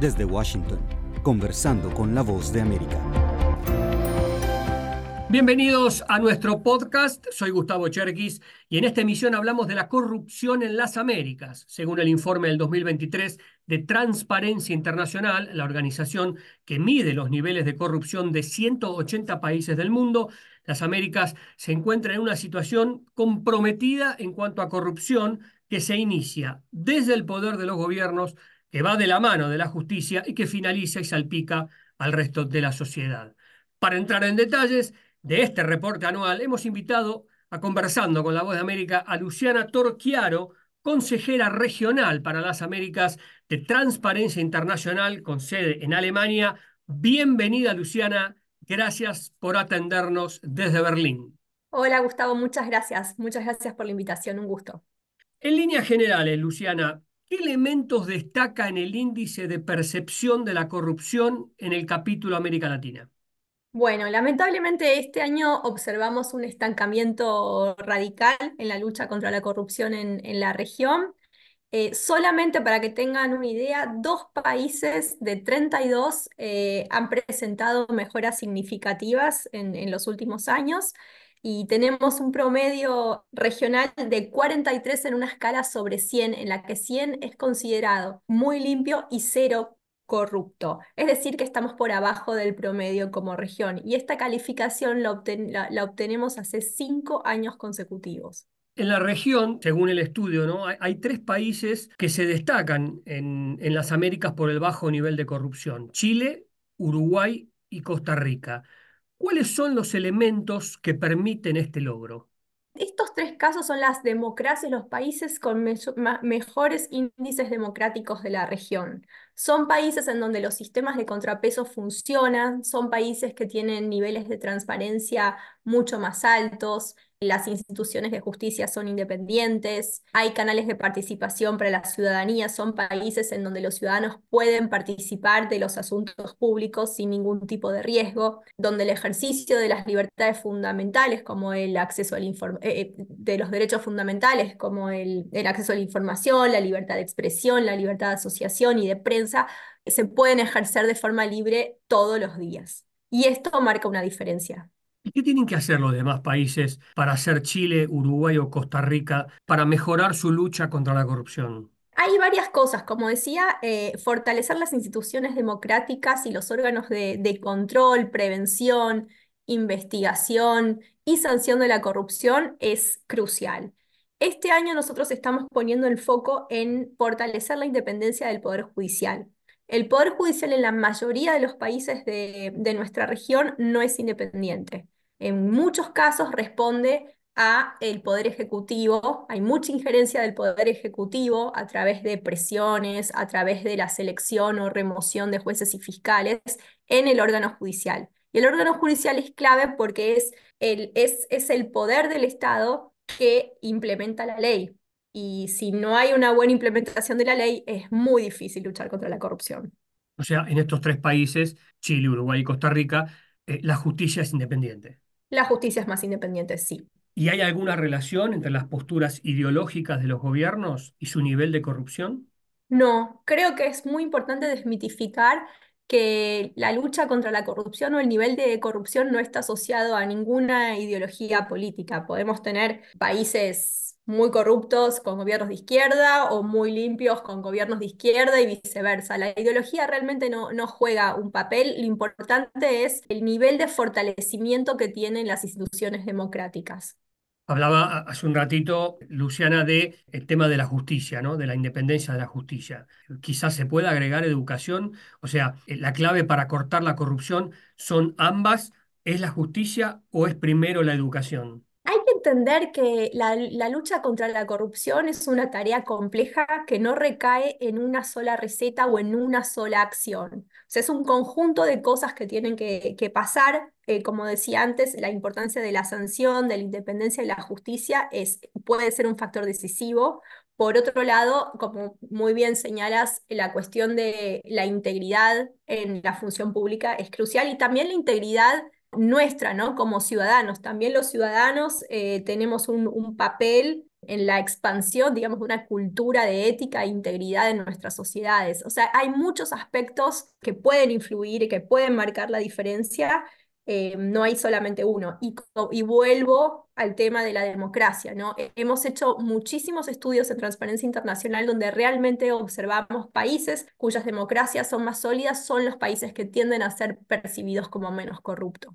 Desde Washington, conversando con la voz de América. Bienvenidos a nuestro podcast. Soy Gustavo Cherkis y en esta emisión hablamos de la corrupción en las Américas. Según el informe del 2023 de Transparencia Internacional, la organización que mide los niveles de corrupción de 180 países del mundo, las Américas se encuentran en una situación comprometida en cuanto a corrupción que se inicia desde el poder de los gobiernos, que va de la mano de la justicia y que finaliza y salpica al resto de la sociedad. Para entrar en detalles, de este reporte anual, hemos invitado a conversando con la Voz de América a Luciana Torquiaro, consejera regional para las Américas de Transparencia Internacional con sede en Alemania. Bienvenida, Luciana. Gracias por atendernos desde Berlín. Hola, Gustavo. Muchas gracias. Muchas gracias por la invitación. Un gusto. En líneas generales, Luciana, ¿qué elementos destaca en el índice de percepción de la corrupción en el capítulo América Latina? Bueno, lamentablemente este año observamos un estancamiento radical en la lucha contra la corrupción en, la región. Eh, solamente para que tengan una idea, dos países de 32 eh, han presentado mejoras significativas en, en los últimos años y tenemos un promedio regional de 43 en una escala sobre 100, en la que 100 es considerado muy limpio y 0 corrupto. Es decir, que estamos por abajo del promedio como región y esta calificación la, obtenemos hace cinco años consecutivos. En la región, según el estudio, ¿no? hay, tres países que se destacan en, en las Américas por el bajo nivel de corrupción. Chile, Uruguay y Costa Rica. ¿Cuáles son los elementos que permiten este logro? Estos tres casos son las democracias, los países con mejores índices democráticos de la región. Son países en donde los sistemas de contrapeso funcionan, son países que tienen niveles de transparencia mucho más altos, las instituciones de justicia son independientes, hay canales de participación para la ciudadanía, son países en donde los ciudadanos pueden participar de los asuntos públicos sin ningún tipo de riesgo, donde el ejercicio de las libertades fundamentales como el acceso al eh, eh, de los derechos fundamentales como el, el acceso a la información, la libertad de expresión, la libertad de asociación y de prensa se pueden ejercer de forma libre todos los días. Y esto marca una diferencia. ¿Y qué tienen que hacer los demás países para hacer Chile, Uruguay o Costa Rica para mejorar su lucha contra la corrupción? Hay varias cosas, como decía, eh, fortalecer las instituciones democráticas y los órganos de, control, prevención, investigación y sanción de la corrupción es crucial. Este año nosotros estamos poniendo el foco en fortalecer la independencia del Poder Judicial. El Poder Judicial en la mayoría de los países de, nuestra región no es independiente en muchos casos responde a el poder ejecutivo, hay mucha injerencia del poder ejecutivo a través de presiones, a través de la selección o remoción de jueces y fiscales en el órgano judicial. Y el órgano judicial es clave porque es el, es, es el poder del Estado que implementa la ley. Y si no hay una buena implementación de la ley, es muy difícil luchar contra la corrupción. O sea, en estos tres países, Chile, Uruguay y Costa Rica, eh, la justicia es independiente. La justicia es más independiente, sí. ¿Y hay alguna relación entre las posturas ideológicas de los gobiernos y su nivel de corrupción? No, creo que es muy importante desmitificar que la lucha contra la corrupción o el nivel de corrupción no está asociado a ninguna ideología política. Podemos tener países muy corruptos con gobiernos de izquierda o muy limpios con gobiernos de izquierda y viceversa. La ideología realmente no, no juega un papel, lo importante es el nivel de fortalecimiento que tienen las instituciones democráticas. Hablaba hace un ratito, Luciana, del el tema de la justicia, ¿no? de la independencia de la justicia. Quizás se pueda agregar educación, o sea, la clave para cortar la corrupción son ambas, ¿es la justicia o es primero la educación? Que entender que la, lucha contra la corrupción es una tarea compleja que no recae en una sola receta o en una sola acción. O sea, es un conjunto de cosas que tienen que, pasar. Eh, como decía antes, la importancia de la sanción, de la independencia de la justicia es, puede ser un factor decisivo. Por otro lado, como muy bien señalas, la cuestión de la integridad en la función pública es crucial y también la integridad nuestra, ¿no? Como ciudadanos. También los ciudadanos eh, tenemos un, papel en la expansión, digamos, de una cultura de ética e integridad en nuestras sociedades. O sea, hay muchos aspectos que pueden influir y que pueden marcar la diferencia. Eh, no hay solamente uno. Y, vuelvo al tema de la democracia, ¿no? Hemos hecho muchísimos estudios en Transparencia Internacional donde realmente observamos países cuyas democracias son más sólidas, son los países que tienden a ser percibidos como menos corruptos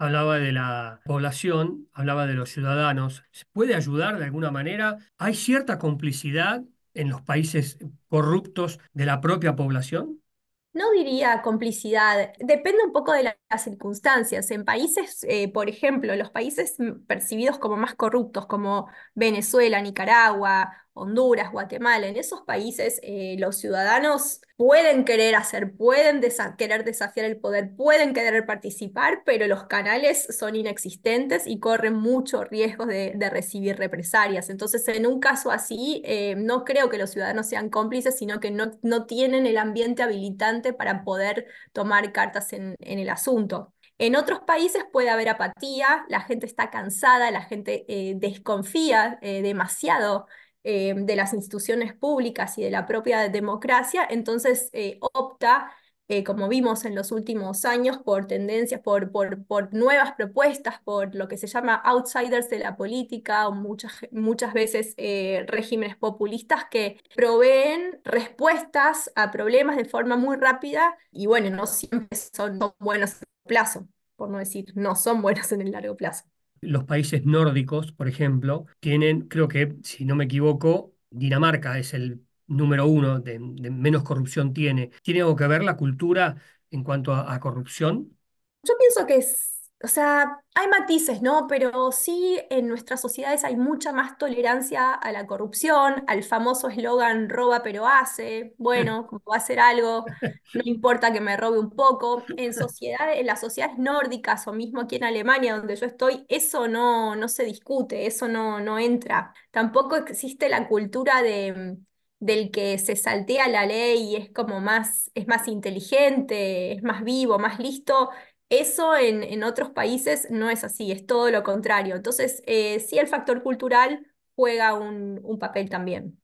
hablaba de la población, hablaba de los ciudadanos. ¿Se puede ayudar de alguna manera? ¿Hay cierta complicidad en los países corruptos de la propia población? No diría complicidad, depende un poco de las circunstancias. En países, eh, por ejemplo, los países percibidos como más corruptos, como Venezuela, Nicaragua, Honduras, Guatemala, en esos países eh, los ciudadanos pueden querer hacer, pueden querer desafiar el poder, pueden querer participar, pero los canales son inexistentes y corren mucho riesgo de, recibir represalias. Entonces, en un caso así, eh, no creo que los ciudadanos sean cómplices, sino que no, no tienen el ambiente habilitante para poder tomar cartas en, el asunto. En otros países puede haber apatía, la gente está cansada, la gente eh, desconfía demasiado eh, de las instituciones públicas y de la propia democracia, entonces eh, opta, eh, como vimos en los últimos años, por tendencias, por, por, por, nuevas propuestas, por lo que se llama outsiders de la política, o muchas, muchas veces regímenes populistas que proveen respuestas a problemas de forma muy rápida y bueno, no siempre son buenos plazo, por no decir no son buenos en el largo plazo. Los países nórdicos, por ejemplo, tienen, creo que, si no me equivoco, Dinamarca es el número uno de, menos corrupción tiene. ¿Tiene algo que ver la cultura en cuanto a corrupción? Yo pienso que es o sea, hay matices, ¿no? Pero sí en nuestras sociedades hay mucha más tolerancia a la corrupción, al famoso eslogan roba pero hace. Bueno, como va a hacer algo, no importa que me robe un poco. En sociedades, en las sociedades nórdicas o mismo aquí en Alemania, donde yo estoy, eso no, no se discute, eso no, no entra. Tampoco existe la cultura de del que se saltea la ley y es como más, es más inteligente, es más vivo, más listo, eso en, otros países no es así, es todo lo contrario. Entonces, eh, sí el factor cultural juega un, papel también.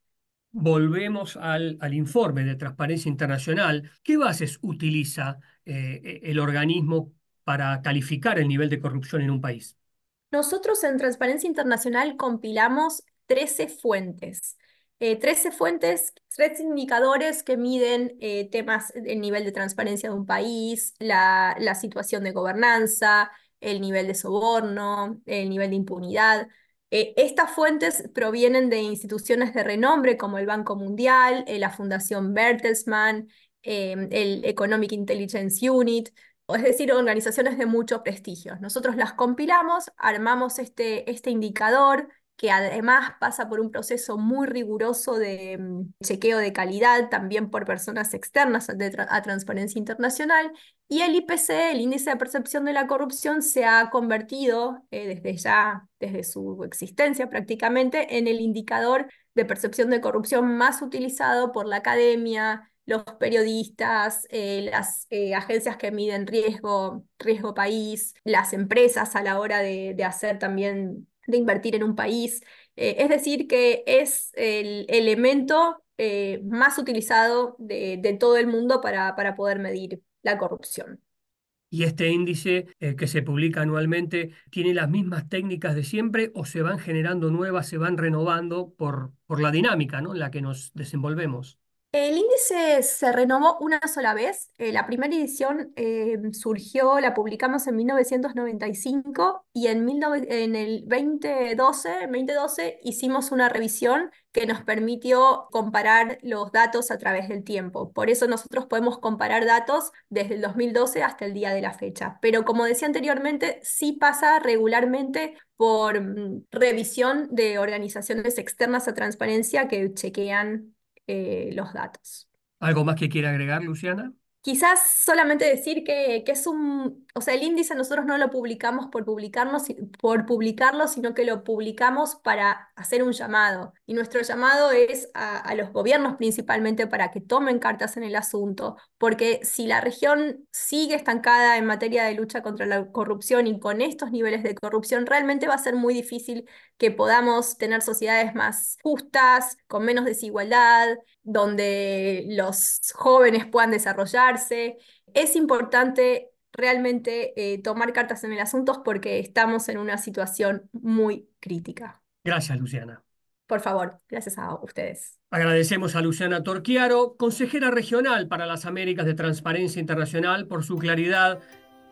Volvemos al, informe de Transparencia Internacional. ¿Qué bases utiliza eh, e, el organismo para calificar el nivel de corrupción en un país? Nosotros en Transparencia Internacional compilamos 13 fuentes. 13 eh, fuentes, tres indicadores que miden eh, temas, el nivel de transparencia de un país, la, la, situación de gobernanza, el nivel de soborno, el nivel de impunidad. Eh, estas fuentes provienen de instituciones de renombre como el Banco Mundial, la Fundación Bertelsmann, el Economic Intelligence Unit, es decir, organizaciones de mucho prestigio. Nosotros las compilamos, armamos este, este indicador que además pasa por un proceso muy riguroso de mm, chequeo de calidad, también por personas externas a Transparencia Internacional, y el IPC, el Índice de Percepción de la Corrupción, se ha convertido eh, desde ya, desde su existencia prácticamente, en el indicador de percepción de corrupción más utilizado por la academia, los periodistas, eh, las eh, agencias que miden riesgo, riesgo país, las empresas a la hora de, de hacer también de invertir en un país. Eh, es decir, que es el elemento eh, más utilizado de, todo el mundo para, para, poder medir la corrupción. ¿Y este índice eh, que se publica anualmente tiene las mismas técnicas de siempre o se van generando nuevas, se van renovando por, por la dinámica ¿no? en la que nos desenvolvemos? El índice se renovó una sola vez. Eh, la primera edición eh, surgió, la publicamos en 1995 y en, el 2012, 2012 hicimos una revisión que nos permitió comparar los datos a través del tiempo. Por eso nosotros podemos comparar datos desde el 2012 hasta el día de la fecha. Pero como decía anteriormente, sí pasa regularmente por mm, revisión de organizaciones externas a transparencia que chequean eh, los datos. ¿Algo más que quiera agregar, Luciana? Quizás solamente decir que, es un, o sea, el índice nosotros no lo publicamos por publicarnos, por publicarlo, sino que lo publicamos para hacer un llamado. Y nuestro llamado es a los gobiernos principalmente para que tomen cartas en el asunto, porque si la región sigue estancada en materia de lucha contra la corrupción y con estos niveles de corrupción, realmente va a ser muy difícil que podamos tener sociedades más justas, con menos desigualdad, donde los jóvenes puedan desarrollar es importante realmente eh, tomar cartas en el asunto porque estamos en una situación muy crítica. Gracias, Luciana. Por favor, gracias a ustedes. Agradecemos a Luciana Torquiaro, consejera regional para las Américas de Transparencia Internacional, por su claridad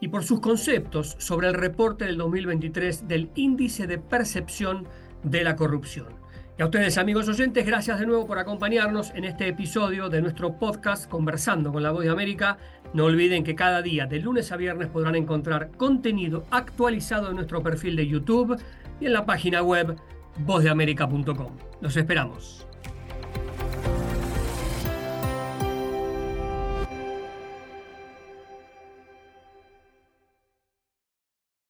y por sus conceptos sobre el reporte del 2023 del Índice de Percepción de la Corrupción. Y a ustedes, amigos oyentes, gracias de nuevo por acompañarnos en este episodio de nuestro podcast Conversando con la Voz de América. No olviden que cada día, de lunes a viernes, podrán encontrar contenido actualizado en nuestro perfil de YouTube y en la página web vozdeamerica.com. Los esperamos.